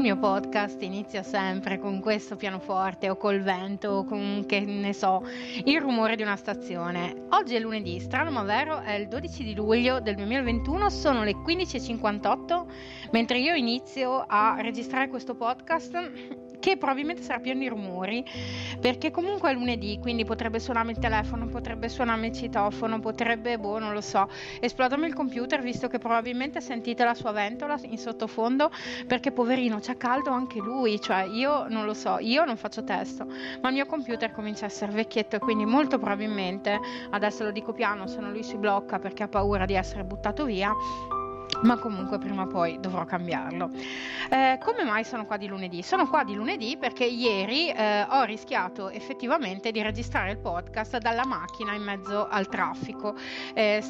Il mio podcast inizia sempre con questo pianoforte o col vento o con, che ne so, il rumore di una stazione. Oggi è lunedì, strano ma vero, è il 12 di luglio del 2021, sono le 15.58, mentre io inizio a registrare questo podcast che probabilmente sarà pieno di rumori, perché comunque è lunedì, quindi potrebbe suonarmi il telefono, potrebbe suonarmi il citofono, potrebbe, boh, non lo so, esplodermi il computer, visto che probabilmente sentite la sua ventola in sottofondo, perché poverino c'ha caldo anche lui, cioè io non lo so, io non faccio testo, ma il mio computer comincia a essere vecchietto e quindi molto probabilmente, adesso lo dico piano, se non lui si blocca perché ha paura di essere buttato via, ma comunque prima o poi dovrò cambiarlo. Eh, come mai sono qua di lunedì? Sono qua di lunedì perché ieri eh, ho rischiato effettivamente di registrare il podcast dalla macchina in mezzo al traffico. Eh,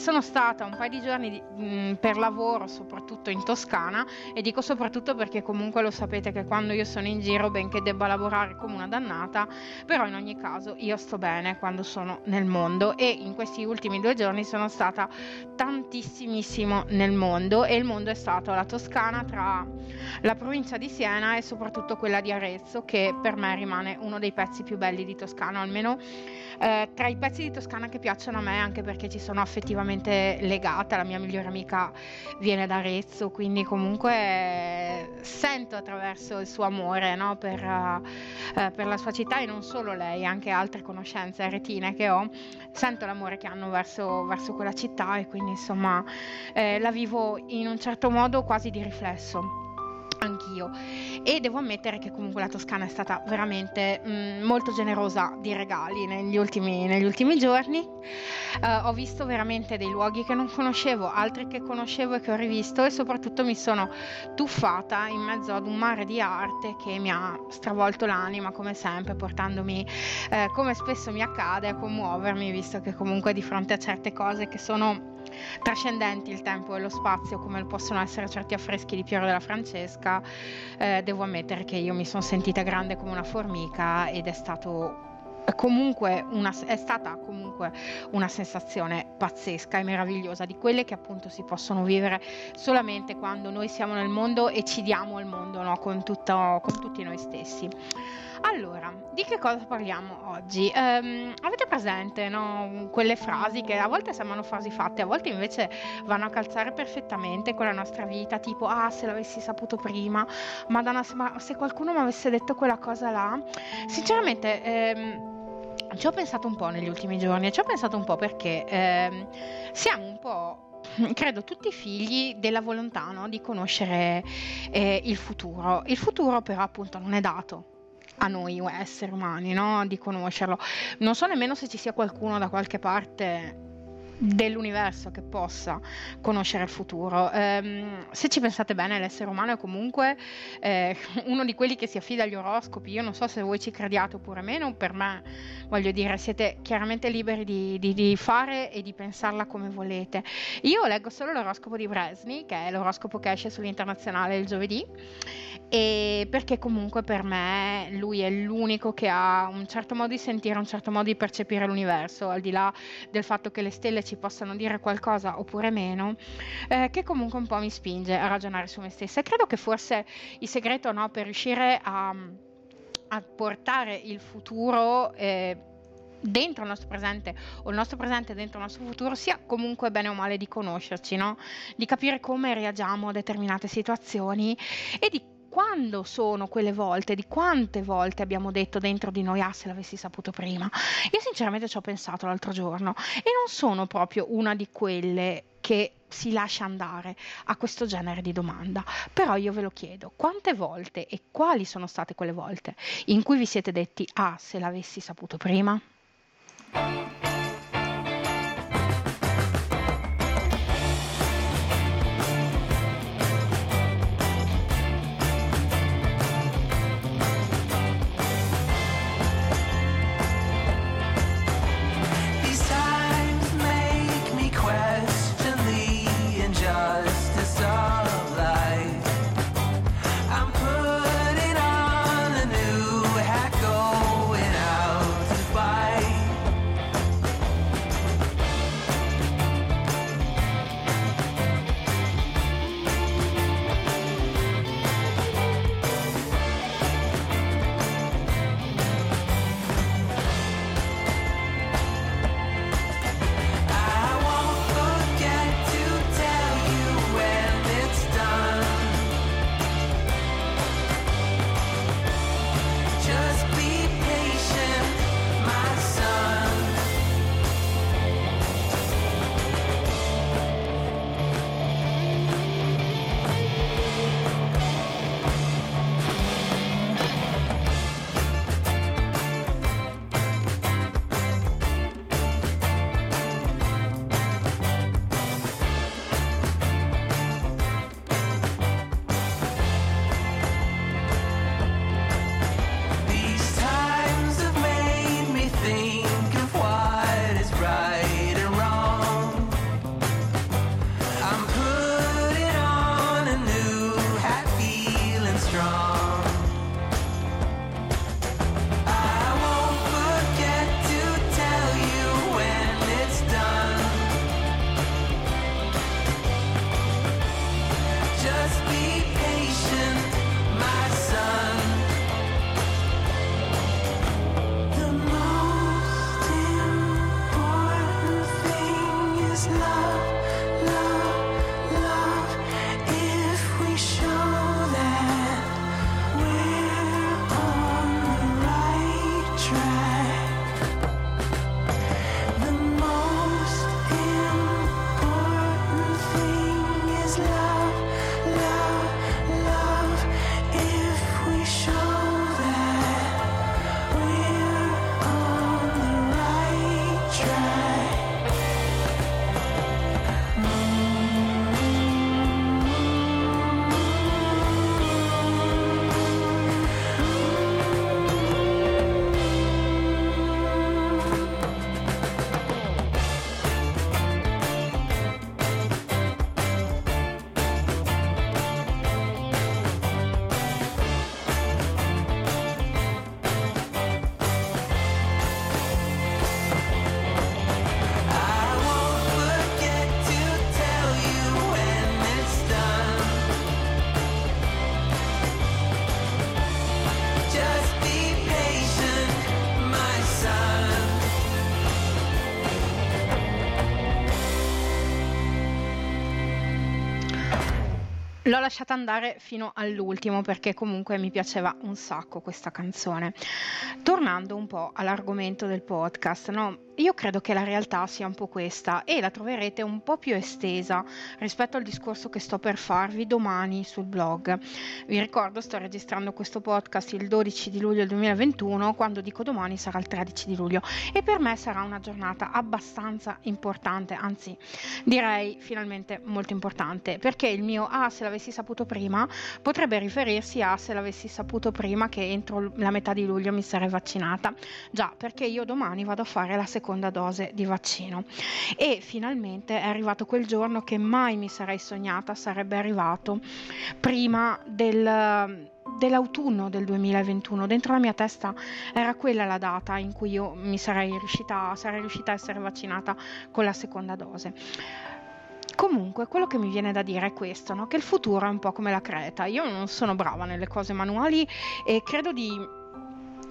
sono stata un paio di giorni di, mh, per lavoro, soprattutto in Toscana, e dico soprattutto perché comunque lo sapete che quando io sono in giro, benché debba lavorare come una dannata, però in ogni caso io sto bene quando sono nel mondo e in questi ultimi due giorni sono stata tantissimissimo nel mondo e il mondo è stato la Toscana tra la provincia di Siena e soprattutto quella di Arezzo, che per me rimane uno dei pezzi più belli di Toscana, almeno eh, tra i pezzi di Toscana che piacciono a me, anche perché ci sono affettivamente legata, la mia migliore amica viene da Arezzo, quindi comunque sento attraverso il suo amore no? per, uh, per, la sua città e non solo lei, anche altre conoscenze aretine che ho, sento l'amore che hanno verso, verso quella città e quindi insomma eh, la vivo in un certo modo quasi di riflesso anch'io. E devo ammettere che comunque la Toscana è stata veramente mh, mm, molto generosa di regali negli ultimi, negli ultimi giorni. Uh, ho visto veramente dei luoghi che non conoscevo altri che conoscevo e che ho rivisto e soprattutto mi sono tuffata in mezzo ad un mare di arte che mi ha stravolto l'anima come sempre portandomi eh, come spesso mi accade a commuovermi visto che comunque di fronte a certe cose che sono trascendenti il tempo e lo spazio come possono essere certi affreschi di Piero della Francesca, eh, devo ammettere che io mi sono sentita grande come una formica ed è stato comunque una, è stata comunque una sensazione pazzesca e meravigliosa di quelle che appunto si possono vivere solamente quando noi siamo nel mondo e ci diamo al mondo no? con, tutto, con tutti noi stessi. Allora, di che cosa parliamo oggi? Um, avete presente no? quelle frasi che a volte sembrano frasi fatte, a volte invece vanno a calzare perfettamente con la nostra vita, tipo ah se l'avessi saputo prima, madonna se, ma, se qualcuno mi avesse detto quella cosa là. Sinceramente... Ehm, ci ho pensato un po' negli ultimi giorni e ci ho pensato un po' perché ehm, siamo un po' credo tutti figli della volontà no? di conoscere eh, il futuro. Il futuro però appunto non è dato a noi esseri umani, no? di conoscerlo. Non so nemmeno se ci sia qualcuno da qualche parte dell'universo che possa conoscere il futuro. Um, se ci pensate bene, l'essere umano è comunque eh, uno di quelli che si affida agli oroscopi. Io non so se voi ci crediate oppure meno, per me, voglio dire, siete chiaramente liberi di, di, di fare e di pensarla come volete. Io leggo solo l'oroscopo di Bresni, che è l'oroscopo che esce sull'internazionale il giovedì, e perché comunque per me lui è l'unico che ha un certo modo di sentire, un certo modo di percepire l'universo, al di là del fatto che le stelle ci possano dire qualcosa oppure meno, eh, che comunque un po' mi spinge a ragionare su me stessa. E credo che forse il segreto no, per riuscire a a portare il futuro eh, dentro il nostro presente o il nostro presente dentro il nostro futuro sia comunque bene o male di conoscerci, no? di capire come reagiamo a determinate situazioni e di quando sono quelle volte, di quante volte abbiamo detto dentro di noi, ah se l'avessi saputo prima. Io sinceramente ci ho pensato l'altro giorno e non sono proprio una di quelle che si lascia andare a questo genere di domanda. Però io ve lo chiedo, quante volte e quali sono state quelle volte in cui vi siete detti, ah se l'avessi saputo prima? L'ho lasciata andare fino all'ultimo perché comunque mi piaceva un sacco questa canzone. Tornando un po' all'argomento del podcast, no? Io credo che la realtà sia un po' questa e la troverete un po' più estesa rispetto al discorso che sto per farvi domani sul blog. Vi ricordo, sto registrando questo podcast il 12 di luglio 2021, quando dico domani sarà il 13 di luglio e per me sarà una giornata abbastanza importante, anzi direi finalmente molto importante, perché il mio ah se l'avessi saputo prima potrebbe riferirsi a se l'avessi saputo prima che entro la metà di luglio mi sarei vaccinata. Già, perché io domani vado a fare la seconda dose di vaccino. E finalmente è arrivato quel giorno che mai mi sarei sognata sarebbe arrivato prima del dell'autunno del 2021. Dentro la mia testa era quella la data in cui io mi sarei riuscita, sarei riuscita a essere vaccinata con la seconda dose. Comunque, quello che mi viene da dire è questo, no? che il futuro è un po' come la creta. Io non sono brava nelle cose manuali e credo di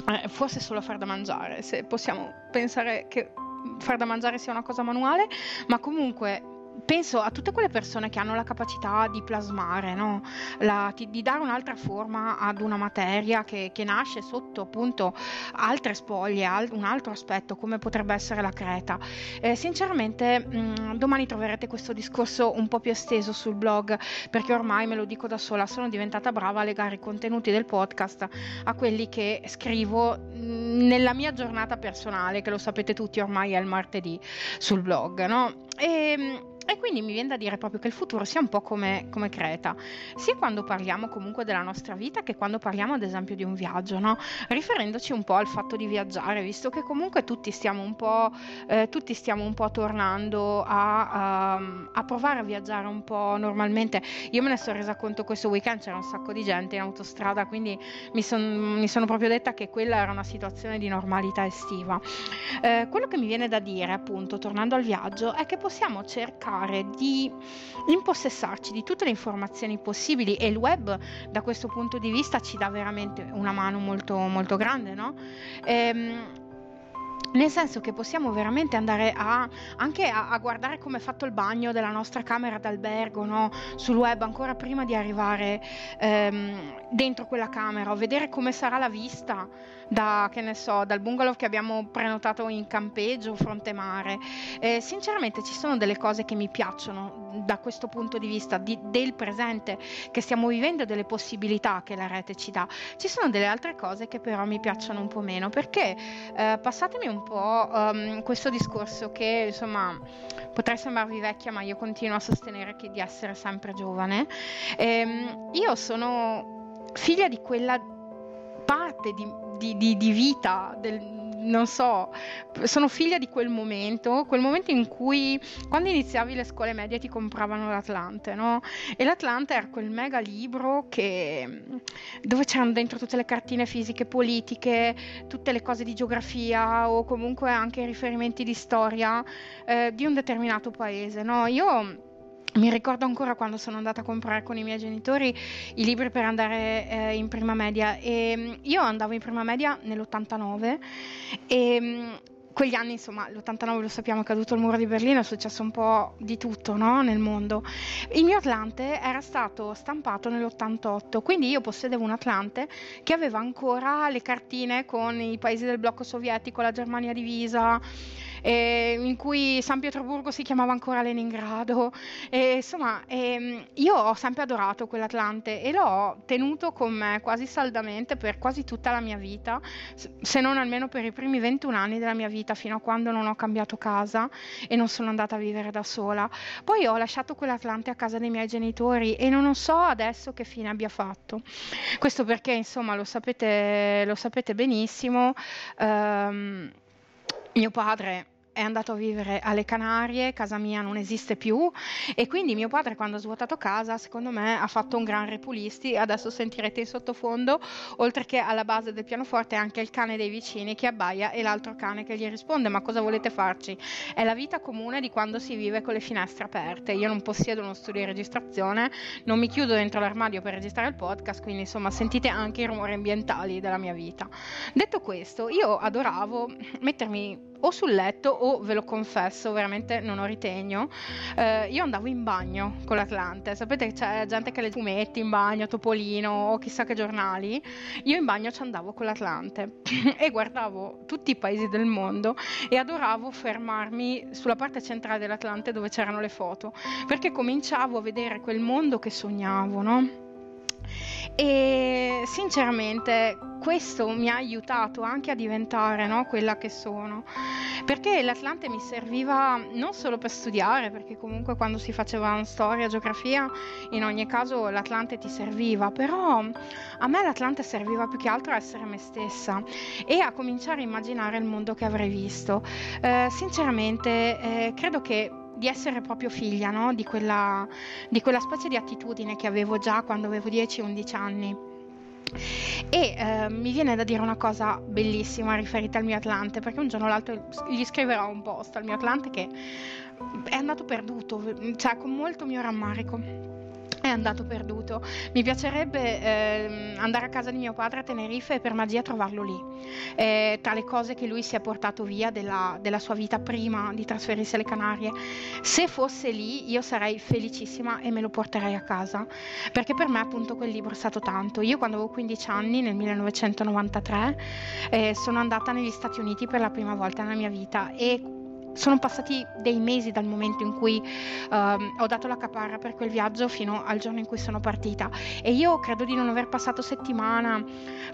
eh, forse solo far da mangiare, se possiamo pensare che far da mangiare sia una cosa manuale, ma comunque penso a tutte quelle persone che hanno la capacità di plasmare, no? la, di, dare un'altra forma ad una materia che, che nasce sotto appunto altre spoglie, al, un altro aspetto come potrebbe essere la creta. Eh, sinceramente mh, domani troverete questo discorso un po' più esteso sul blog perché ormai me lo dico da sola, sono diventata brava a legare i contenuti del podcast a quelli che scrivo mh, nella mia giornata personale, che lo sapete tutti ormai è il martedì sul blog. No? E, e quindi mi viene da dire proprio che il futuro sia un po' come, come, Creta, sia quando parliamo comunque della nostra vita che quando parliamo ad esempio di un viaggio, no? riferendoci un po' al fatto di viaggiare, visto che comunque tutti stiamo un po', eh, tutti stiamo un po tornando a, a, a, provare a viaggiare un po' normalmente. Io me ne sono resa conto questo weekend, c'era un sacco di gente in autostrada, quindi mi, son, mi sono proprio detta che quella era una situazione di normalità estiva. Eh, quello che mi viene da dire, appunto, tornando al viaggio, è che possiamo cercare cercare di impossessarci di tutte le informazioni possibili e il web da questo punto di vista ci dà veramente una mano molto, molto grande, no? Ehm, nel senso che possiamo veramente andare a, anche a, a, guardare come è fatto il bagno della nostra camera d'albergo no? sul web ancora prima di arrivare ehm, dentro quella camera o vedere come sarà la vista da, che ne so, dal bungalow che abbiamo prenotato in campeggio fronte mare. Eh, sinceramente ci sono delle cose che mi piacciono da questo punto di vista di, del presente che stiamo vivendo e delle possibilità che la rete ci dà. Ci sono delle altre cose che però mi piacciono un po' meno perché eh, passatemi un po' um, questo discorso che insomma potrei sembrarvi vecchia ma io continuo a sostenere che di essere sempre giovane. Eh, io sono figlia di quella parte di di, di, di vita, del, non so, sono figlia di quel momento, quel momento in cui quando iniziavi le scuole medie ti compravano l'Atlante, no? E l'Atlante era quel mega libro che, dove c'erano dentro tutte le cartine fisiche, politiche, tutte le cose di geografia o comunque anche riferimenti di storia eh, di un determinato paese, no? Io mi ricordo ancora quando sono andata a comprare con i miei genitori i libri per andare eh, in prima media e mm, io andavo in prima media nell'89 e mm, quegli anni, insomma, l'89 lo sappiamo, è caduto il muro di Berlino, è successo un po' di tutto no? nel mondo. Il mio Atlante era stato stampato nell'88, quindi io possedevo un Atlante che aveva ancora le cartine con i paesi del blocco sovietico, la Germania divisa, eh, in cui San Pietroburgo si chiamava ancora Leningrado. E, insomma, ehm, io ho sempre adorato quell'Atlante e l'ho tenuto con me quasi saldamente per quasi tutta la mia vita, se non almeno per i primi 21 anni della mia vita, fino a quando non ho cambiato casa e non sono andata a vivere da sola. Poi ho lasciato quell'Atlante a casa dei miei genitori e non so adesso che fine abbia fatto. Questo perché, insomma, lo sapete, lo sapete benissimo. Um, mio padre è andato a vivere alle Canarie, casa mia non esiste più e quindi mio padre quando ha svuotato casa secondo me ha fatto un gran repulisti, adesso sentirete in sottofondo oltre che alla base del pianoforte anche il cane dei vicini che abbaia e l'altro cane che gli risponde ma cosa volete farci? È la vita comune di quando si vive con le finestre aperte, io non possiedo uno studio di registrazione, non mi chiudo dentro l'armadio per registrare il podcast, quindi insomma sentite anche i rumori ambientali della mia vita. Detto questo, io adoravo mettermi o sul letto o ve lo confesso, veramente non ho ritegno. Eh, io andavo in bagno con l'Atlante. Sapete che c'è gente che le fumetti in bagno, Topolino o chissà che giornali. Io in bagno ci andavo con l'Atlante e guardavo tutti i paesi del mondo e adoravo fermarmi sulla parte centrale dell'Atlante dove c'erano le foto, perché cominciavo a vedere quel mondo che sognavo, no? E sinceramente questo mi ha aiutato anche a diventare no, quella che sono, perché l'Atlante mi serviva non solo per studiare, perché comunque quando si faceva storia, geografia, in ogni caso l'Atlante ti serviva, però a me l'Atlante serviva più che altro a essere me stessa e a cominciare a immaginare il mondo che avrei visto. Eh, sinceramente eh, credo che di essere proprio figlia no? di, quella, di quella specie di attitudine che avevo già quando avevo 10-11 anni. E eh, mi viene da dire una cosa bellissima riferita al mio Atlante, perché un giorno o l'altro gli scriverò un post al mio Atlante che è andato perduto, cioè con molto mio rammarico. È andato perduto. Mi piacerebbe eh, andare a casa di mio padre a Tenerife e per magia trovarlo lì. Eh, tra le cose che lui si è portato via della, della, sua vita prima di trasferirsi alle Canarie. Se fosse lì io sarei felicissima e me lo porterei a casa, perché per me appunto quel libro è stato tanto. Io quando avevo 15 anni, nel 1993, eh, sono andata negli Stati Uniti per la prima volta nella mia vita e sono passati dei mesi dal momento in cui uh, ho dato la caparra per quel viaggio fino al giorno in cui sono partita. E io credo di non aver passato settimana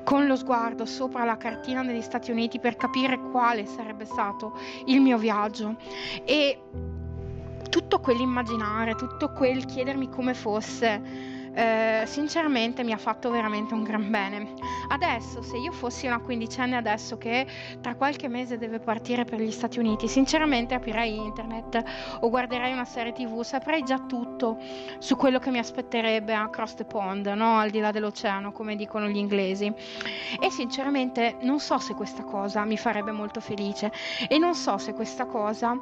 con lo sguardo sopra la cartina degli Stati Uniti per capire quale sarebbe stato il mio viaggio. E tutto quell'immaginare, tutto quel chiedermi come fosse eh, sinceramente mi ha fatto veramente un gran bene. Adesso, se io fossi una quindicenne adesso che tra qualche mese deve partire per gli Stati Uniti, sinceramente aprirei internet o guarderei una serie tv, saprei già tutto su quello che mi aspetterebbe across the pond, no? al di là dell'oceano, come dicono gli inglesi. E sinceramente non so se questa cosa mi farebbe molto felice e non so se questa cosa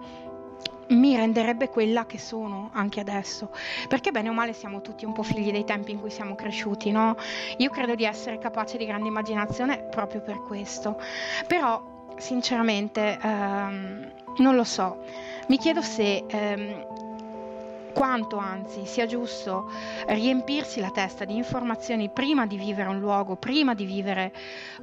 mi renderebbe quella che sono anche adesso, perché bene o male siamo tutti un po' figli dei tempi in cui siamo cresciuti, no? Io credo di essere capace di grande immaginazione proprio per questo, però sinceramente ehm, non lo so, mi chiedo se ehm, quanto anzi sia giusto riempirsi la testa di informazioni prima di vivere un luogo, prima di vivere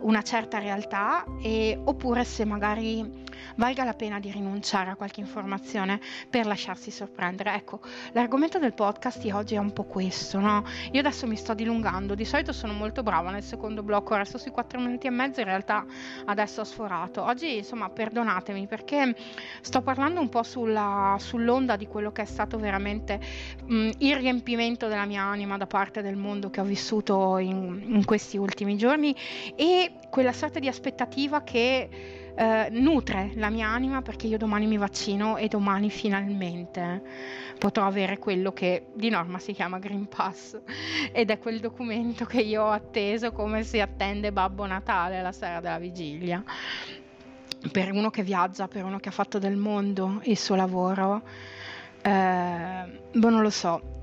una certa realtà, e, oppure se magari valga la pena di rinunciare a qualche informazione per lasciarsi sorprendere. Ecco, l'argomento del podcast di oggi è un po' questo, no? Io adesso mi sto dilungando, di solito sono molto brava nel secondo blocco, resto sui 4 minuti e mezzo, in realtà adesso ho sforato. Oggi, insomma, perdonatemi perché sto parlando un po' sulla, sull'onda di quello che è stato veramente mh, il riempimento della mia anima da parte del mondo che ho vissuto in, in questi ultimi giorni e quella sorta di aspettativa che eh, nutre la mia anima perché io domani mi vaccino e domani finalmente potrò avere quello che di norma si chiama Green Pass ed è quel documento che io ho atteso come si attende Babbo Natale la sera della vigilia. Per uno che viaggia, per uno che ha fatto del mondo il suo lavoro, eh, boh, non lo so.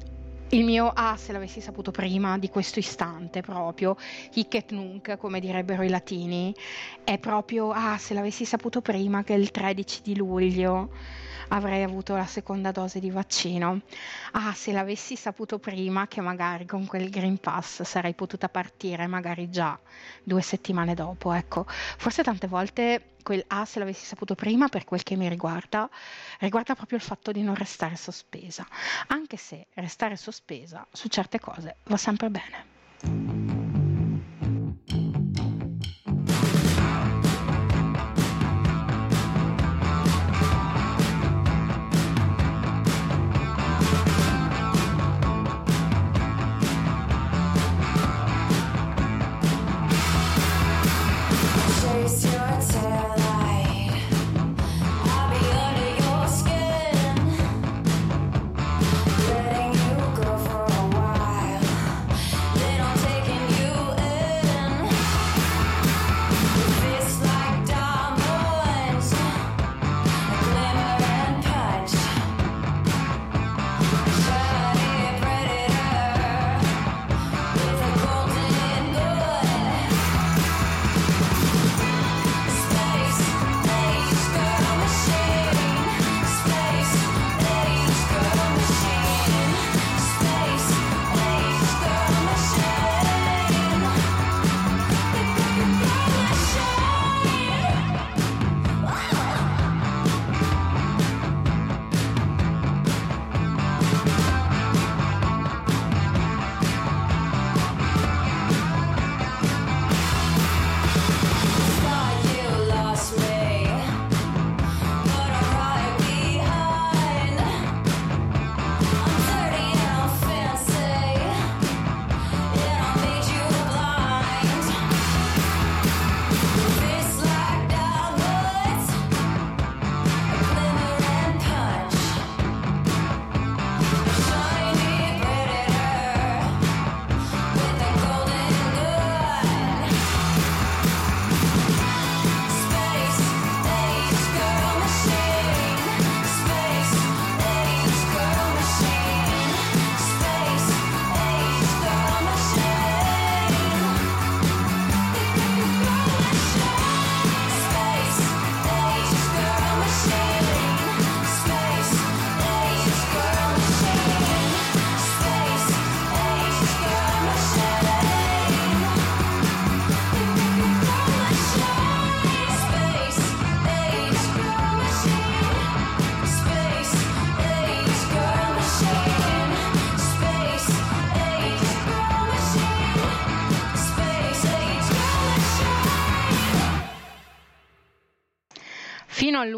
Il mio ah, se l'avessi saputo prima di questo istante proprio, hic et nunc, come direbbero i latini, è proprio ah, se l'avessi saputo prima che il 13 di luglio avrei avuto la seconda dose di vaccino. Ah, se l'avessi saputo prima che magari con quel Green Pass sarei potuta partire magari già due settimane dopo. Ecco, forse tante volte quel ah, se l'avessi saputo prima per quel che mi riguarda, riguarda proprio il fatto di non restare sospesa, anche se restare sospesa su certe cose va sempre bene.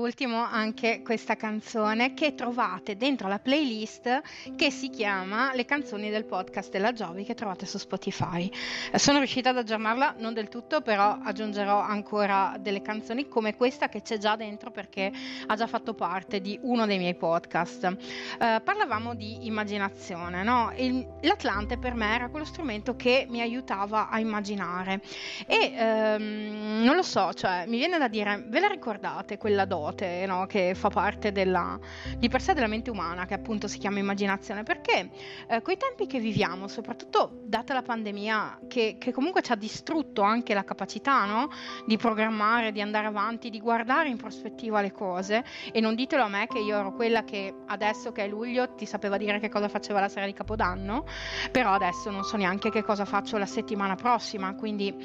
All'ultimo anche questa canzone che trovate dentro la playlist che si chiama Le canzoni del podcast della Giovi che trovate su Spotify. Sono riuscita ad aggiornarla, non del tutto, però aggiungerò ancora delle canzoni come questa che c'è già dentro perché ha già fatto parte di uno dei miei podcast. Eh, parlavamo di immaginazione, no? Il, L'Atlante per me era quello strumento che mi aiutava a immaginare e ehm, non lo so, cioè mi viene da dire, ve la ricordate? quella dote no? che fa parte della, di per sé della mente umana, che appunto si chiama immaginazione, perché eh, coi tempi che viviamo, soprattutto data la pandemia, che, che comunque ci ha distrutto anche la capacità no? di programmare, di andare avanti, di guardare in prospettiva le cose, e non ditelo a me che io ero quella che adesso che è luglio ti sapeva dire che cosa faceva la sera di Capodanno, però adesso non so neanche che cosa faccio la settimana prossima, quindi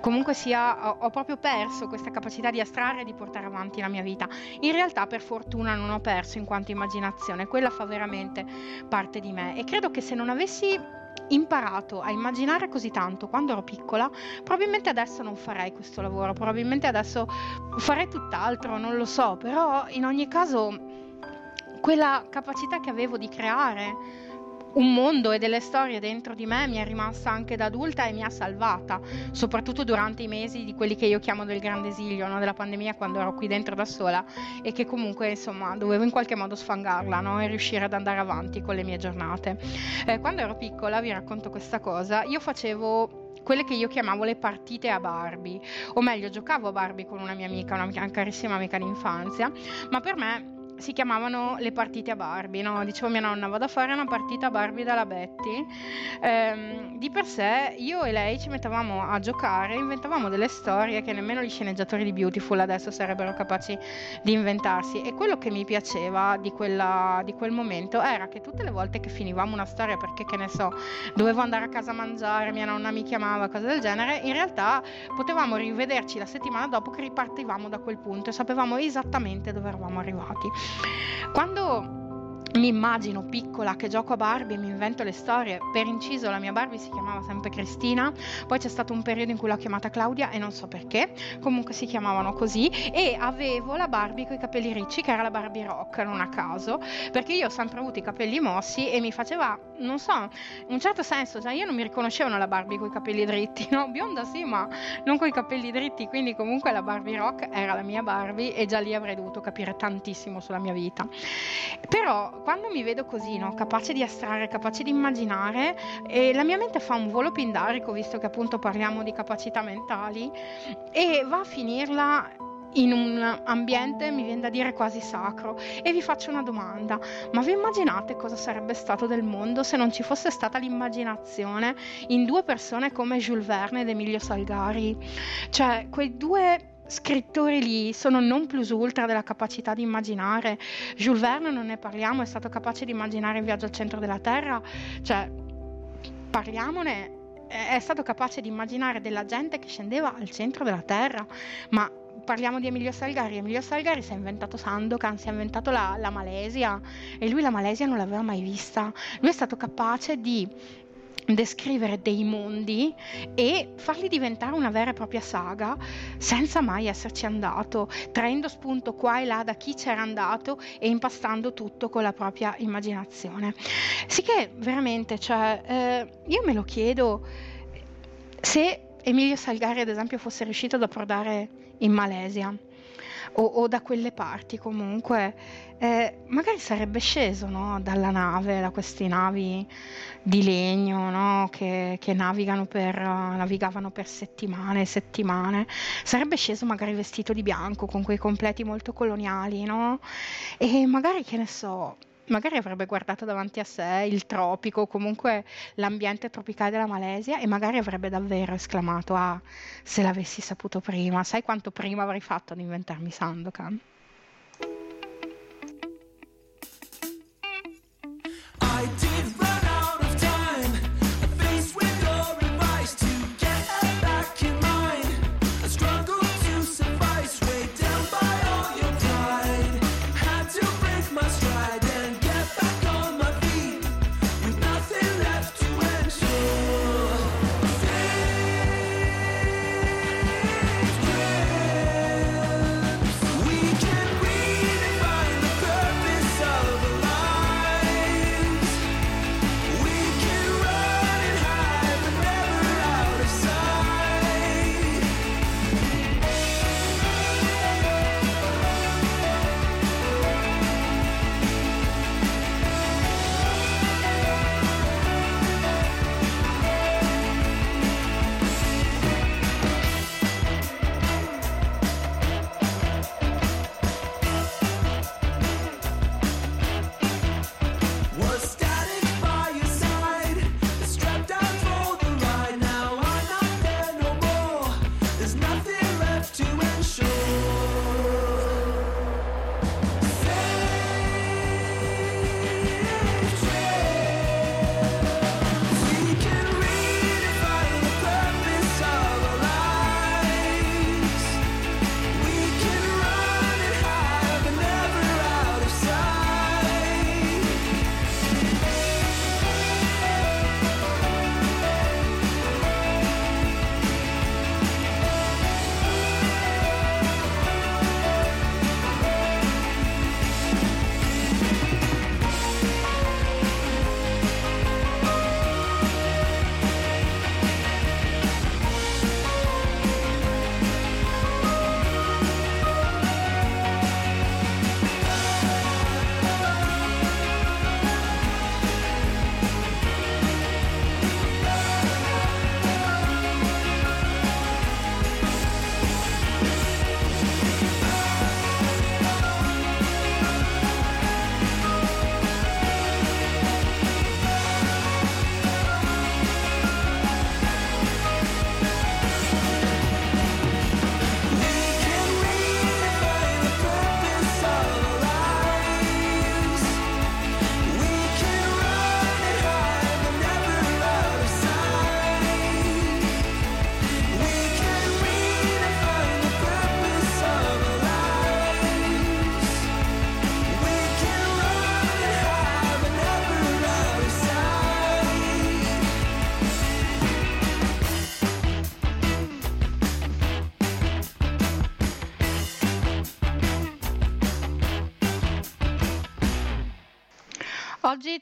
comunque sia ho, ho proprio perso questa capacità di astrarre e di portare avanti la mia vita. In realtà per fortuna non ho perso in quanto immaginazione, quella fa veramente parte di me. E credo che se non avessi imparato a immaginare così tanto quando ero piccola, probabilmente adesso non farei questo lavoro, probabilmente adesso farei tutt'altro, non lo so, però in ogni caso quella capacità che avevo di creare un mondo e delle storie dentro di me mi è rimasta anche da adulta e mi ha salvata, soprattutto durante i mesi di quelli che io chiamo del grande esilio, no? della pandemia, quando ero qui dentro da sola e che comunque insomma dovevo in qualche modo sfangarla no? e riuscire ad andare avanti con le mie giornate. Eh, quando ero piccola, vi racconto questa cosa, io facevo quelle che io chiamavo le partite a Barbie, o meglio giocavo a Barbie con una mia amica, una mia carissima amica d'infanzia, ma per me si chiamavano le partite a Barbie, no? Dicevo mia nonna vado a fare una partita a Barbie dalla Betty. Ehm, di per sé io e lei ci mettevamo a giocare, inventavamo delle storie che nemmeno gli sceneggiatori di Beautiful adesso sarebbero capaci di inventarsi. E quello che mi piaceva di, quella, di quel momento era che tutte le volte che finivamo una storia, perché che ne so, dovevo andare a casa a mangiare, mia nonna mi chiamava, cose del genere, in realtà potevamo rivederci la settimana dopo che ripartivamo da quel punto e sapevamo esattamente dove eravamo arrivati. Quando mi immagino piccola che gioco a Barbie e mi invento le storie. Per inciso, la mia Barbie si chiamava sempre Cristina, poi c'è stato un periodo in cui l'ho chiamata Claudia e non so perché, comunque si chiamavano così. E avevo la Barbie con i capelli ricci, che era la Barbie rock, non a caso, perché io ho sempre avuto i capelli mossi e mi faceva, non so, in un certo senso, cioè io non mi riconoscevano la Barbie con i capelli dritti, no? Bionda sì, ma non con i capelli dritti, quindi comunque la Barbie rock era la mia Barbie e già lì avrei dovuto capire tantissimo sulla mia vita. Però quando mi vedo così, no, capace di astrarre, capace di immaginare, eh, la mia mente fa un volo pindarico, visto che appunto parliamo di capacità mentali, e va a finirla in un ambiente, mi viene da dire quasi sacro. E vi faccio una domanda, ma vi immaginate cosa sarebbe stato del mondo se non ci fosse stata l'immaginazione in due persone come Jules Verne ed Emilio Salgari? Cioè, quei due scrittori lì sono non plus ultra della capacità di immaginare. Jules Verne non ne parliamo, è stato capace di immaginare il viaggio al centro della Terra, cioè parliamone. È stato capace di immaginare della gente che scendeva al centro della Terra, ma parliamo di Emilio Salgari. Emilio Salgari si è inventato Sandokan, si è inventato la, la Malesia e lui la Malesia non l'aveva mai vista. Lui è stato capace di descrivere dei mondi e farli diventare una vera e propria saga senza mai esserci andato, traendo spunto qua e là da chi c'era andato e impastando tutto con la propria immaginazione. Sì che veramente, cioè, eh, io me lo chiedo se Emilio Salgari ad esempio fosse riuscito ad approdare in Malesia o, o da quelle parti comunque, eh, magari sarebbe sceso no, dalla nave, da queste navi di legno no, che, che per, navigavano per settimane e settimane, sarebbe sceso magari vestito di bianco con quei completi molto coloniali, no? E magari, che ne so, magari avrebbe guardato davanti a sé il tropico, comunque l'ambiente tropicale della Malesia e magari avrebbe davvero esclamato ah, se l'avessi saputo prima, sai quanto prima avrei fatto ad inventarmi Sandokan?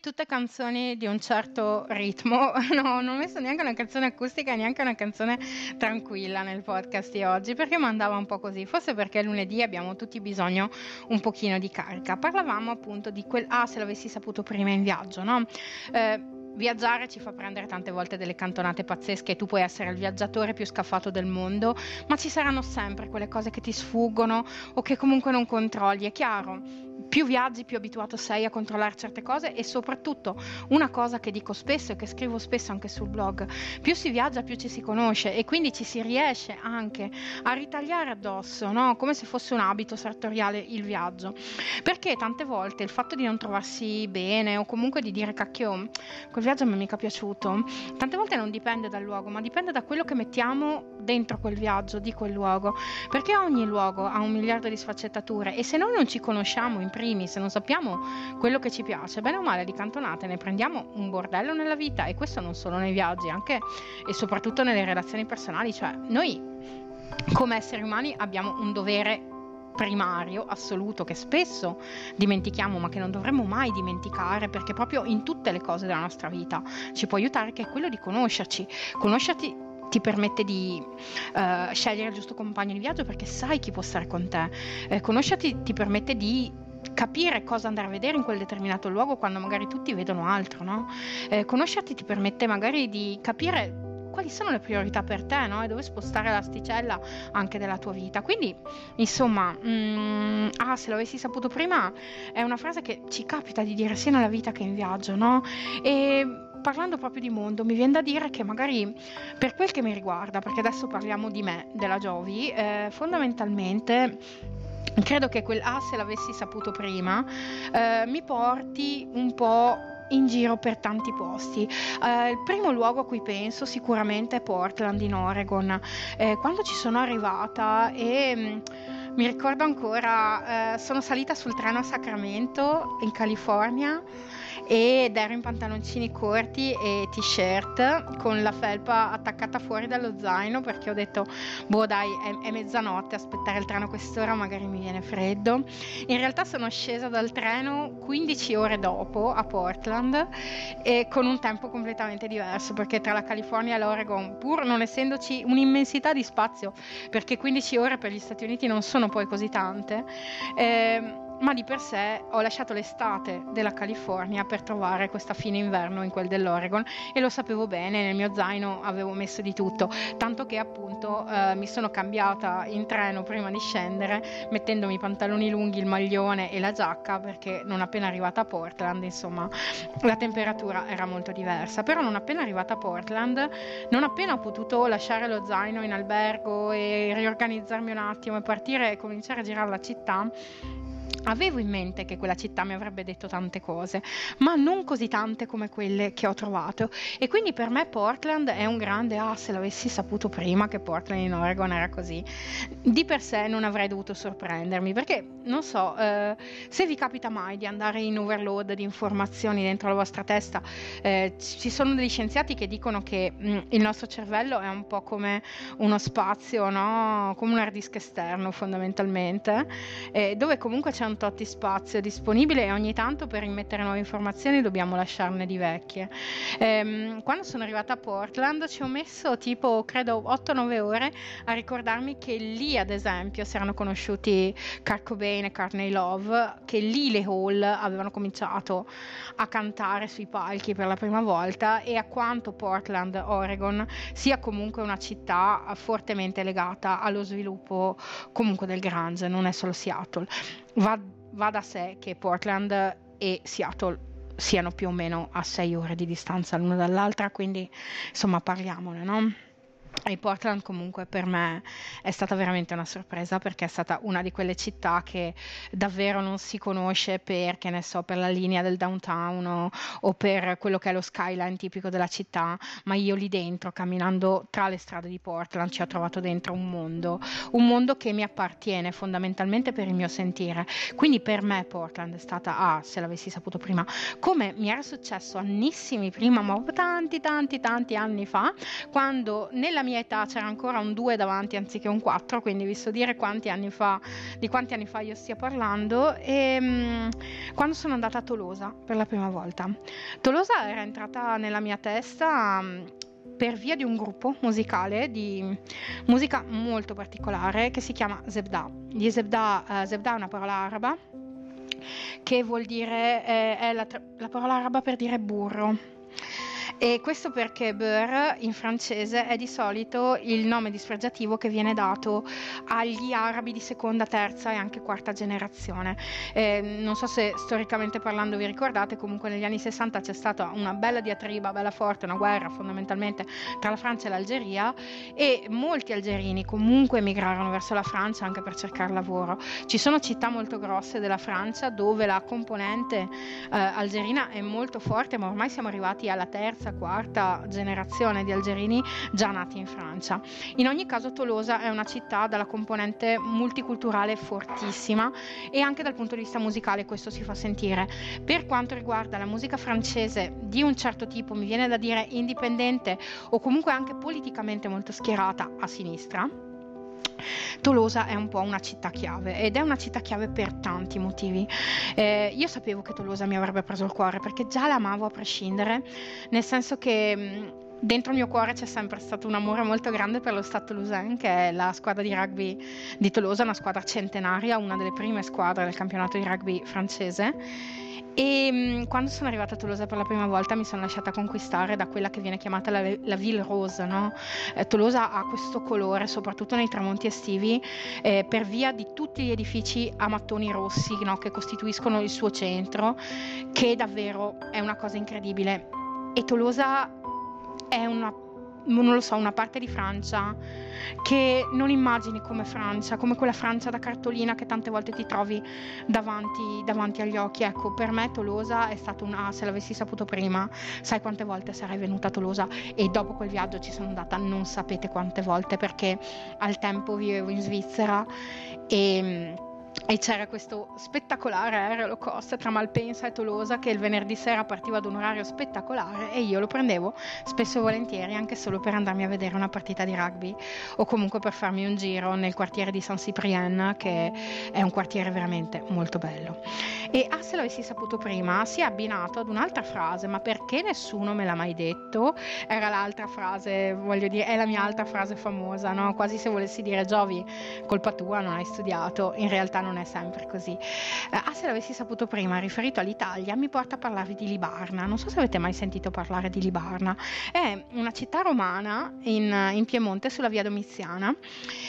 Tutte canzoni di un certo ritmo, no, non ho messo neanche una canzone acustica neanche una canzone tranquilla nel podcast di oggi perché mandava un po' così, forse perché lunedì abbiamo tutti bisogno un pochino di carica. Parlavamo appunto di quel, ah se l'avessi saputo prima in viaggio, no? Eh, viaggiare ci fa prendere tante volte delle cantonate pazzesche tu puoi essere il viaggiatore più scaffato del mondo, ma ci saranno sempre quelle cose che ti sfuggono o che comunque non controlli, è chiaro più viaggi, più abituato sei a controllare certe cose e soprattutto una cosa che dico spesso e che scrivo spesso anche sul blog, più si viaggia più ci si conosce e quindi ci si riesce anche a ritagliare addosso, no? come se fosse un abito sartoriale il viaggio. Perché tante volte il fatto di non trovarsi bene o comunque di dire cacchio, quel viaggio mi è mica piaciuto, tante volte non dipende dal luogo, ma dipende da quello che mettiamo dentro quel viaggio, di quel luogo, perché ogni luogo ha un miliardo di sfaccettature e se noi non ci conosciamo in primis, non sappiamo quello che ci piace, bene o male di cantonate ne prendiamo un bordello nella vita e questo non solo nei viaggi, anche e soprattutto nelle relazioni personali, cioè noi come esseri umani abbiamo un dovere primario, assoluto, che spesso dimentichiamo, ma che non dovremmo mai dimenticare, perché proprio in tutte le cose della nostra vita ci può aiutare, che è quello di conoscerci. Conoscerti ti permette di uh, scegliere il giusto compagno di viaggio perché sai chi può stare con te. Eh, conoscerti ti permette di capire cosa andare a vedere in quel determinato luogo quando magari tutti vedono altro, no? Eh, conoscerti ti permette magari di capire quali sono le priorità per te no? e dove spostare l'asticella anche della tua vita. Quindi, insomma, mm, ah, se l'avessi saputo prima, è una frase che ci capita di dire sia nella vita che in viaggio, no? E parlando proprio di mondo, mi viene da dire che magari per quel che mi riguarda, perché adesso parliamo di me, della Giovi, eh, fondamentalmente credo che quel ah se l'avessi saputo prima eh, mi porti un po' in giro per tanti posti. Uh, il primo luogo a cui penso sicuramente è Portland in Oregon. Eh, quando ci sono arrivata e mh, mm, mi ricordo ancora, eh, sono salita sul treno a Sacramento in California ed ero in pantaloncini corti e t-shirt con la felpa attaccata fuori dallo zaino perché ho detto boh dai è, è mezzanotte aspettare il treno a quest'ora magari mi viene freddo. In realtà sono scesa dal treno 15 ore dopo a Portland e con un tempo completamente diverso perché tra la California e l'Oregon pur non essendoci un'immensità di spazio perché 15 ore per gli Stati Uniti non sono poi così tante eh, ma di per sé ho lasciato l'estate della California per trovare questa fine inverno in quel dell'Oregon e lo sapevo bene, nel mio zaino avevo messo di tutto, tanto che appunto eh, mi sono cambiata in treno prima di scendere mettendomi i pantaloni lunghi, il maglione e la giacca perché non appena arrivata a Portland insomma la temperatura era molto diversa, però non appena arrivata a Portland, non appena ho potuto lasciare lo zaino in albergo e riorganizzarmi un attimo e partire e cominciare a girare la città, Avevo in mente che quella città mi avrebbe detto tante cose, ma non così tante come quelle che ho trovato. E quindi per me Portland è un grande, ah, se l'avessi saputo prima che Portland in Oregon era così. Di per sé non avrei dovuto sorprendermi, perché non so, eh, se vi capita mai di andare in overload di informazioni dentro la vostra testa, eh, ci sono degli scienziati che dicono che mh, mm, il nostro cervello è un po' come uno spazio, no? come un hard disk esterno fondamentalmente, eh, dove comunque c'è un tot di spazio disponibile e ogni tanto per immettere nuove informazioni dobbiamo lasciarne di vecchie. Ehm, quando sono arrivata a Portland ci ho messo tipo credo 8-9 ore a ricordarmi che lì ad esempio si erano conosciuti Kurt Cobain e Courtney Love, che lì le Hall avevano cominciato a cantare sui palchi per la prima volta e a quanto Portland, Oregon sia comunque una città fortemente legata allo sviluppo comunque del grunge, non è solo Seattle va, va da sé che Portland e Seattle siano più o meno a sei ore di distanza l'una dall'altra, quindi insomma parliamone, no? E Portland comunque per me è stata veramente una sorpresa perché è stata una di quelle città che davvero non si conosce per, che ne so, per la linea del downtown o, o, per quello che è lo skyline tipico della città, ma io lì dentro, camminando tra le strade di Portland, ci ho trovato dentro un mondo, un mondo che mi appartiene fondamentalmente per il mio sentire. Quindi per me Portland è stata, ah, se l'avessi saputo prima, come mi era successo annissimi prima, ma tanti, tanti, tanti anni fa, quando nella mia mia età c'era ancora un 2 davanti anziché un 4, quindi vi so dire quanti anni fa, di quanti anni fa io stia parlando, e um, quando sono andata a Tolosa per la prima volta. Tolosa era entrata nella mia testa um, per via di un gruppo musicale di musica molto particolare che si chiama Zebda. Gli Zebda, uh, Zebda è una parola araba che vuol dire, eh, è la, la parola araba per dire burro e questo perché beurre in francese è di solito il nome dispregiativo che viene dato agli arabi di seconda, terza e anche quarta generazione. Eh, non so se storicamente parlando vi ricordate, comunque negli anni 60 c'è stata una bella diatriba, bella forte, una guerra fondamentalmente tra la Francia e l'Algeria e molti algerini comunque emigrarono verso la Francia anche per cercare lavoro. Ci sono città molto grosse della Francia dove la componente eh, algerina è molto forte, ma ormai siamo arrivati alla terza terza, quarta generazione di algerini già nati in Francia. In ogni caso Tolosa è una città dalla componente multiculturale fortissima e anche dal punto di vista musicale questo si fa sentire. Per quanto riguarda la musica francese di un certo tipo, mi viene da dire indipendente o comunque anche politicamente molto schierata a sinistra, Tolosa è un po' una città chiave ed è una città chiave per tanti motivi. Eh, io sapevo che Tolosa mi avrebbe preso il cuore perché già l'amavo a prescindere, nel senso che mm, dentro il mio cuore c'è sempre stato un amore molto grande per lo Stade Toulousain, che è la squadra di rugby di Tolosa, una squadra centenaria, una delle prime squadre del campionato di rugby francese e mm, quando sono arrivata a Tolosa per la prima volta mi sono lasciata conquistare da quella che viene chiamata la, la Ville Rose. No? Eh, Tolosa ha questo colore, soprattutto nei tramonti estivi, eh, per via di tutti gli edifici a mattoni rossi no? che costituiscono il suo centro, che davvero è una cosa incredibile. E Tolosa è una non lo so, una parte di Francia che non immagini come Francia, come quella Francia da cartolina che tante volte ti trovi davanti, davanti agli occhi. Ecco, per me Tolosa è stato un ah, se l'avessi saputo prima, sai quante volte sarei venuta a Tolosa e dopo quel viaggio ci sono andata non sapete quante volte perché al tempo vivevo in Svizzera e e c'era questo spettacolare aereo low cost tra Malpensa e Tolosa che il venerdì sera partiva ad un orario spettacolare e io lo prendevo spesso e volentieri anche solo per andarmi a vedere una partita di rugby o comunque per farmi un giro nel quartiere di San Cyprien che è un quartiere veramente molto bello. E ah, se l'avessi saputo prima, si è abbinato ad un'altra frase, ma perché nessuno me l'ha mai detto? Era l'altra frase, voglio dire, è la mia altra frase famosa, no? Quasi se volessi dire Giovi, colpa tua, non hai studiato, in realtà non è sempre così. Eh, ah, se l'avessi saputo prima, riferito all'Italia, mi porta a parlarvi di Libarna. Non so se avete mai sentito parlare di Libarna. È una città romana in, in Piemonte, sulla via Domiziana,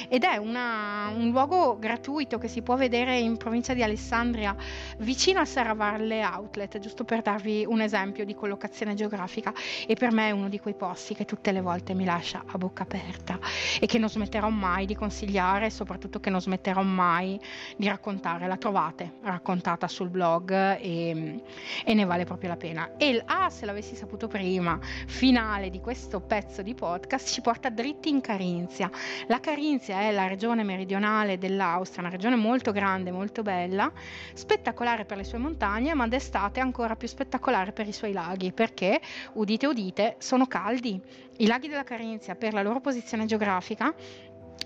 ed è una, un luogo gratuito che si può vedere in provincia di Alessandria, vicino a Serravalle Outlet, giusto per darvi un esempio di collocazione geografica. E per me è uno di quei posti che tutte le volte mi lascia a bocca aperta e che non smetterò mai di consigliare, soprattutto che non smetterò mai di raccontare, la trovate raccontata sul blog e, e ne vale proprio la pena. E ah, se l'avessi saputo prima, finale di questo pezzo di podcast ci porta dritti in Carinzia. La Carinzia è la regione meridionale dell'Austria, una regione molto grande, molto bella, spettacolare per le sue montagne, ma d'estate ancora più spettacolare per i suoi laghi, perché, udite udite, sono caldi. I laghi della Carinzia, per la loro posizione geografica,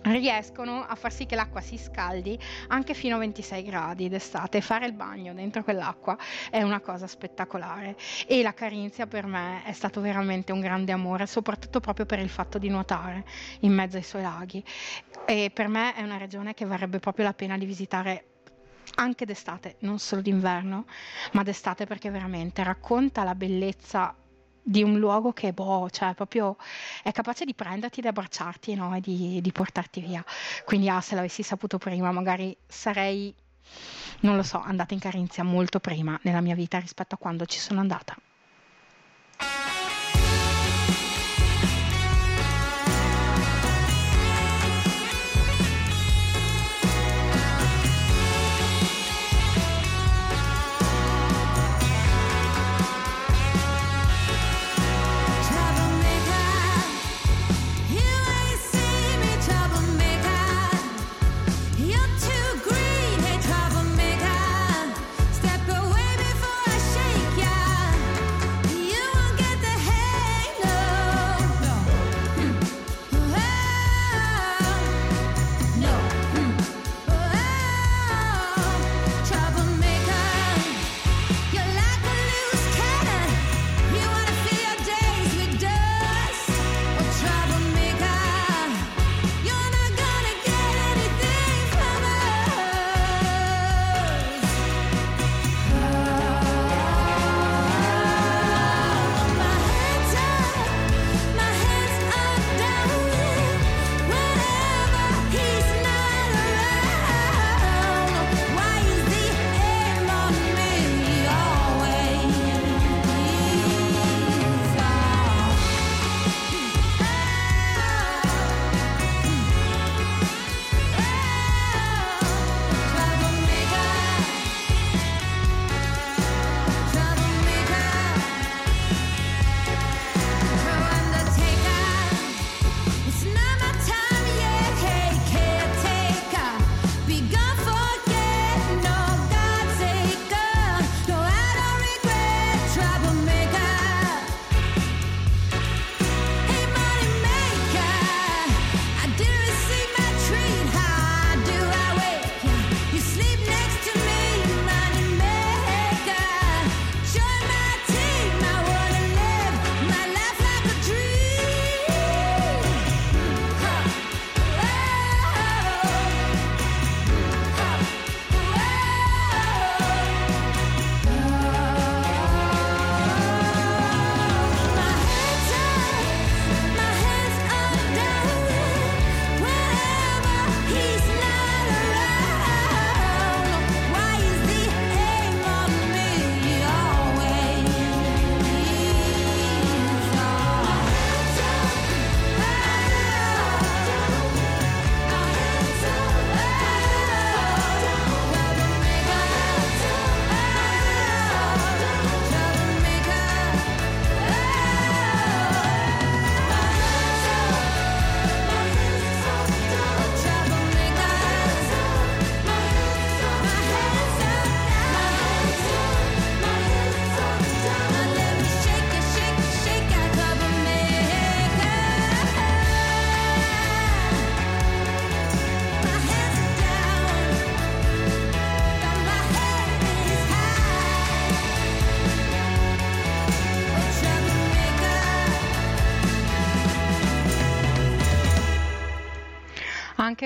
riescono a far sì che l'acqua si scaldi anche fino a 26 gradi d'estate. Fare il bagno dentro quell'acqua è una cosa spettacolare e la Carinzia per me è stato veramente un grande amore, soprattutto proprio per il fatto di nuotare in mezzo ai suoi laghi. E per me è una regione che varrebbe proprio la pena di visitare anche d'estate, non solo d'inverno, ma d'estate perché veramente racconta la bellezza di un luogo che boh, cioè proprio è capace di prenderti, di abbracciarti no? e di, di, portarti via. Quindi ah, se l'avessi saputo prima, magari sarei, non lo so, andata in Carinzia molto prima nella mia vita rispetto a quando ci sono andata.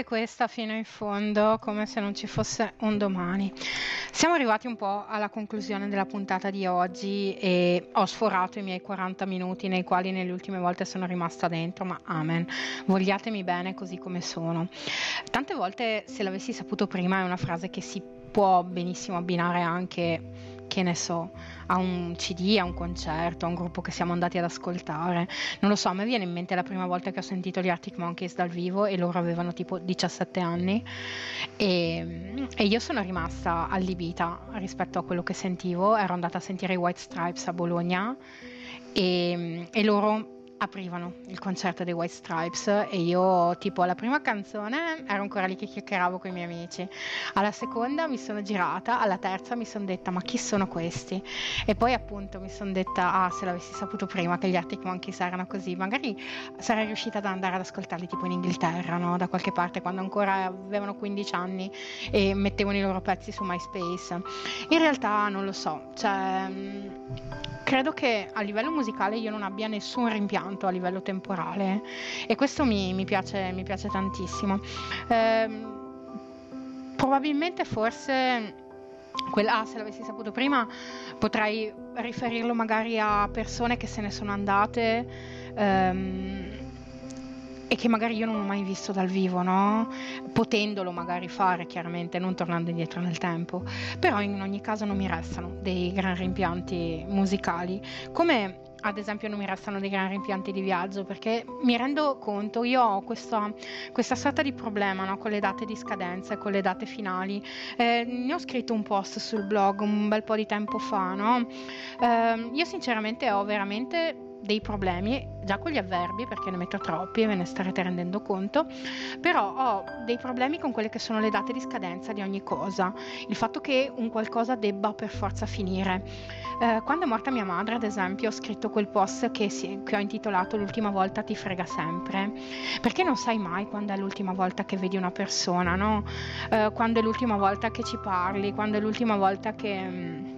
Questa fino in fondo, come se non ci fosse un domani. Siamo arrivati un po' alla conclusione della puntata di oggi e ho sforato i miei 40 minuti nei quali nelle ultime volte sono rimasta dentro, ma amen, vogliatemi bene così come sono. Tante volte se l'avessi saputo prima è una frase che si può benissimo abbinare anche che ne so, a un CD, a un concerto, a un gruppo che siamo andati ad ascoltare. Non lo so, a me viene in mente la prima volta che ho sentito gli Arctic Monkeys dal vivo e loro avevano tipo 17 anni e, e io sono rimasta allibita rispetto a quello che sentivo. Ero andata a sentire i White Stripes a Bologna e, e loro aprivano il concerto dei White Stripes e io tipo alla prima canzone ero ancora lì che chiacchieravo con i miei amici. Alla seconda mi sono girata alla terza mi sono detta ma chi sono questi? E poi appunto mi sono detta ah se l'avessi saputo prima che gli Arctic Monkeys erano così magari sarei riuscita ad andare ad ascoltarli tipo in Inghilterra no? da qualche parte quando ancora avevano 15 anni e mettevano i loro pezzi su MySpace. In realtà non lo so cioè credo che a livello musicale io non abbia nessun rimpianto a livello temporale e questo mi, mi, piace, mi piace, tantissimo. Eh, probabilmente forse quella, ah, se l'avessi saputo prima potrei riferirlo magari a persone che se ne sono andate. Ehm, e che magari io non ho mai visto dal vivo, no? Potendolo magari fare, chiaramente, non tornando indietro nel tempo. Però in ogni caso non mi restano dei gran rimpianti musicali, come ad esempio non mi restano dei gran rimpianti di viaggio perché mi rendo conto, io ho questa, questa sorta di problema no? con le date di scadenza e con le date finali. Eh, ne ho scritto un post sul blog un bel po' di tempo fa, no? eh, io sinceramente ho veramente dei problemi già con gli avverbi perché ne metto troppi e ve ne starete rendendo conto però ho dei problemi con quelle che sono le date di scadenza di ogni cosa il fatto che un qualcosa debba per forza finire eh, quando è morta mia madre ad esempio ho scritto quel post che, si, che ho intitolato l'ultima volta ti frega sempre perché non sai mai quando è l'ultima volta che vedi una persona no? Eh, quando è l'ultima volta che ci parli quando è l'ultima volta che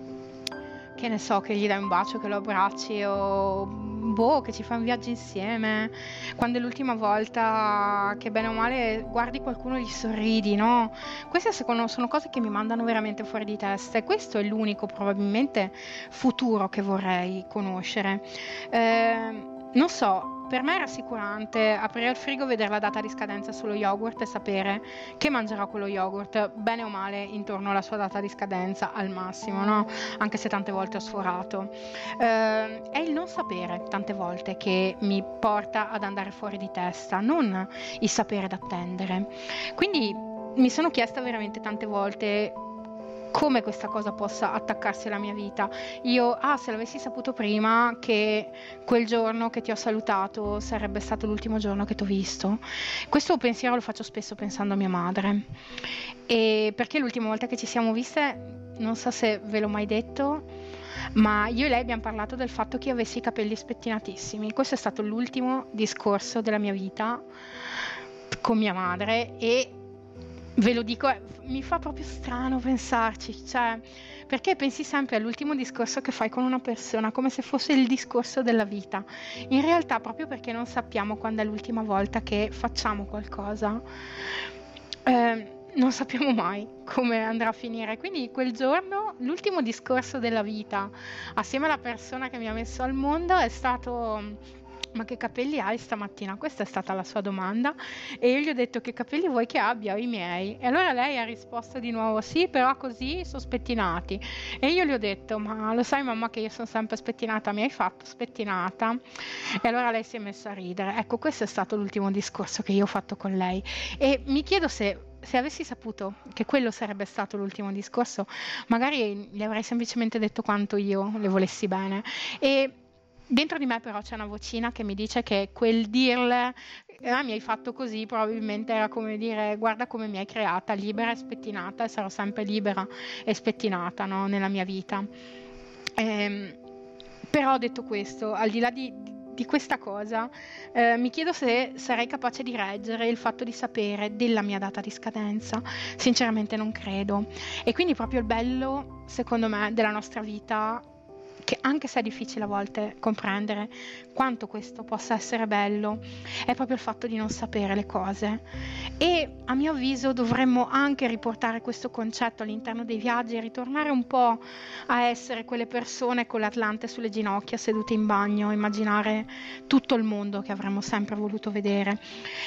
che ne so, che gli dai un bacio, che lo abbracci o boh, che ci fai un viaggio insieme. Quando è l'ultima volta che bene o male guardi qualcuno e gli sorridi, no? Queste secondo sono cose che mi mandano veramente fuori di testa e questo è l'unico probabilmente futuro che vorrei conoscere. Eh, non so, per me è rassicurante aprire il frigo, vedere la data di scadenza sullo yogurt e sapere che mangerò quello yogurt, bene o male, intorno alla sua data di scadenza al massimo, no? Anche se tante volte ho sforato. Eh, è il non sapere tante volte che mi porta ad andare fuori di testa, non il sapere d'attendere. Quindi mi sono chiesta veramente tante volte come questa cosa possa attaccarsi alla mia vita. Io, ah, se l'avessi saputo prima che quel giorno che ti ho salutato sarebbe stato l'ultimo giorno che ti ho visto. Questo pensiero lo faccio spesso pensando a mia madre. E perché l'ultima volta che ci siamo viste, non so se ve l'ho mai detto, ma io e lei abbiamo parlato del fatto che io avessi i capelli spettinatissimi. Questo è stato l'ultimo discorso della mia vita con mia madre e ve lo dico, mi fa proprio strano pensarci, cioè, perché pensi sempre all'ultimo discorso che fai con una persona come se fosse il discorso della vita. In realtà, proprio perché non sappiamo quando è l'ultima volta che facciamo qualcosa, eh, non sappiamo mai come andrà a finire. Quindi quel giorno, l'ultimo discorso della vita, assieme alla persona che mi ha messo al mondo, è stato ma che capelli hai stamattina? Questa è stata la sua domanda e io gli ho detto che capelli vuoi che abbia? I miei. E allora lei ha risposto di nuovo sì, però così sono spettinati. E io gli ho detto ma lo sai mamma che io sono sempre spettinata, mi hai fatto spettinata? E allora lei si è messa a ridere. Ecco, questo è stato l'ultimo discorso che io ho fatto con lei e mi chiedo se se avessi saputo che quello sarebbe stato l'ultimo discorso, magari gli avrei semplicemente detto quanto io le volessi bene. E Dentro di me però c'è una vocina che mi dice che quel dirle ah, mi hai fatto così probabilmente era come dire guarda come mi hai creata, libera e spettinata e sarò sempre libera e spettinata no? nella mia vita. Ehm, però detto questo, al di là di, di questa cosa, eh, mi chiedo se sarei capace di reggere il fatto di sapere della mia data di scadenza. Sinceramente non credo. E quindi proprio il bello, secondo me, della nostra vita che anche se è difficile a volte comprendere quanto questo possa essere bello, è proprio il fatto di non sapere le cose. E a mio avviso dovremmo anche riportare questo concetto all'interno dei viaggi e ritornare un po' a essere quelle persone con l'Atlante sulle ginocchia sedute in bagno, immaginare tutto il mondo che avremmo sempre voluto vedere.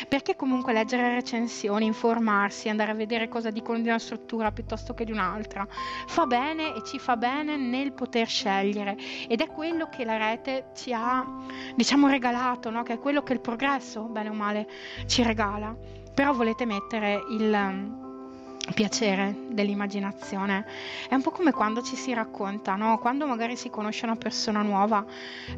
Perché comunque leggere recensioni, informarsi, andare a vedere cosa dicono di una struttura piuttosto che di un'altra, fa bene e ci fa bene nel poter scegliere fare ed è quello che la rete ci ha, diciamo, regalato, no? che è quello che il progresso, bene o male, ci regala. Però volete mettere il um, piacere dell'immaginazione. È un po' come quando ci si racconta, no? quando magari si conosce una persona nuova.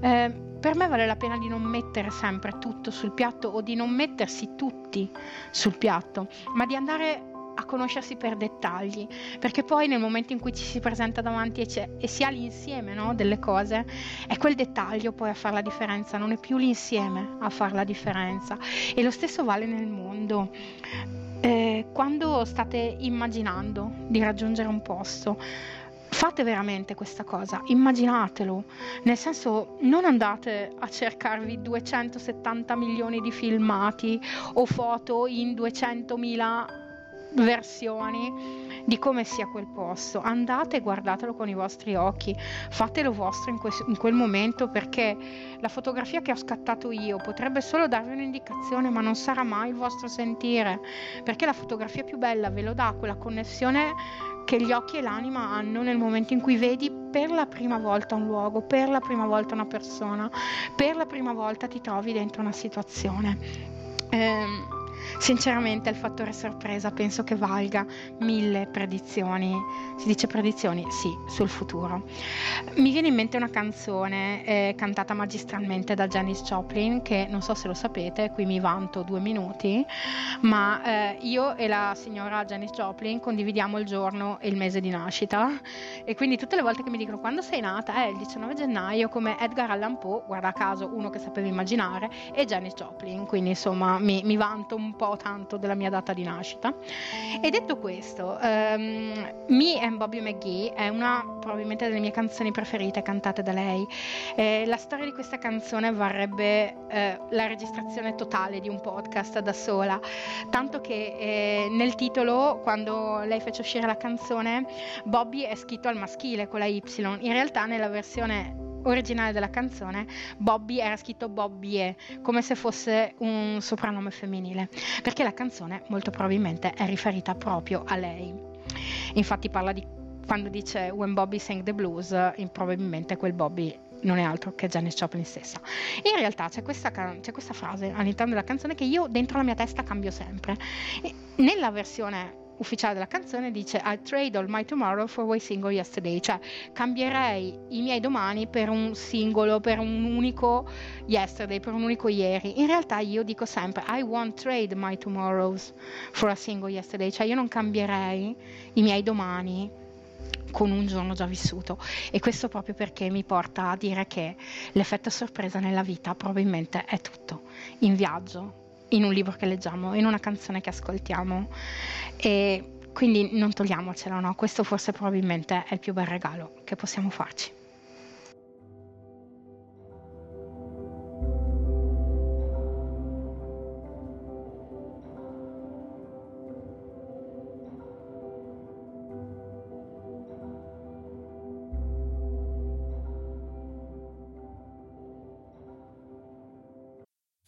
Eh, per me vale la pena di non mettere sempre tutto sul piatto o di non mettersi tutti sul piatto, ma di andare a conoscersi per dettagli, perché poi nel momento in cui ci si presenta davanti e, e si ha l'insieme no, delle cose, è quel dettaglio poi a fare la differenza, non è più l'insieme a fare la differenza. E lo stesso vale nel mondo. Eh, quando state immaginando di raggiungere un posto, fate veramente questa cosa, immaginatelo, nel senso non andate a cercarvi 270 milioni di filmati o foto in 200.000 versioni di come sia quel posto. Andate e guardatelo con i vostri occhi, fatelo vostro in, que- in, quel momento perché la fotografia che ho scattato io potrebbe solo darvi un'indicazione, ma non sarà mai il vostro sentire, perché la fotografia più bella ve lo dà quella connessione che gli occhi e l'anima hanno nel momento in cui vedi per la prima volta un luogo, per la prima volta una persona, per la prima volta ti trovi dentro una situazione. Ehm, Sinceramente il fattore sorpresa penso che valga mille predizioni, si dice predizioni? Sì, sul futuro. Mi viene in mente una canzone eh, cantata magistralmente da Janis Joplin che non so se lo sapete, qui mi vanto due minuti, ma eh, io e la signora Janis Joplin condividiamo il giorno e il mese di nascita e quindi tutte le volte che mi dicono quando sei nata è il 19 gennaio come Edgar Allan Poe, guarda caso uno che sapeva immaginare, e Janis Joplin, quindi insomma mi, mi vanto un po' tanto della mia data di nascita. E detto questo, um, Me and Bobby McGee è una probabilmente delle mie canzoni preferite cantate da lei. Eh, la storia di questa canzone varrebbe eh, la registrazione totale di un podcast da sola, tanto che eh, nel titolo, quando lei fece uscire la canzone, Bobby è scritto al maschile con la Y. In realtà nella versione originale della canzone Bobby era scritto Bobbie come se fosse un soprannome femminile perché la canzone molto probabilmente è riferita proprio a lei infatti parla di quando dice When Bobby sang the blues probabilmente quel Bobby non è altro che Janis Joplin stessa. In realtà c'è questa, c'è questa, frase all'interno della canzone che io dentro la mia testa cambio sempre. E nella versione ufficiale della canzone dice I trade all my tomorrow for one single yesterday, cioè cambierei i miei domani per un singolo, per un unico yesterday, per un unico ieri. In realtà io dico sempre I won't trade my tomorrows for a single yesterday, cioè io non cambierei i miei domani con un giorno già vissuto. E questo proprio perché mi porta a dire che l'effetto sorpresa nella vita probabilmente è tutto. In viaggio in un libro che leggiamo, in una canzone che ascoltiamo. E quindi non togliamocelo, no? Questo forse probabilmente è il più bel regalo che possiamo farci.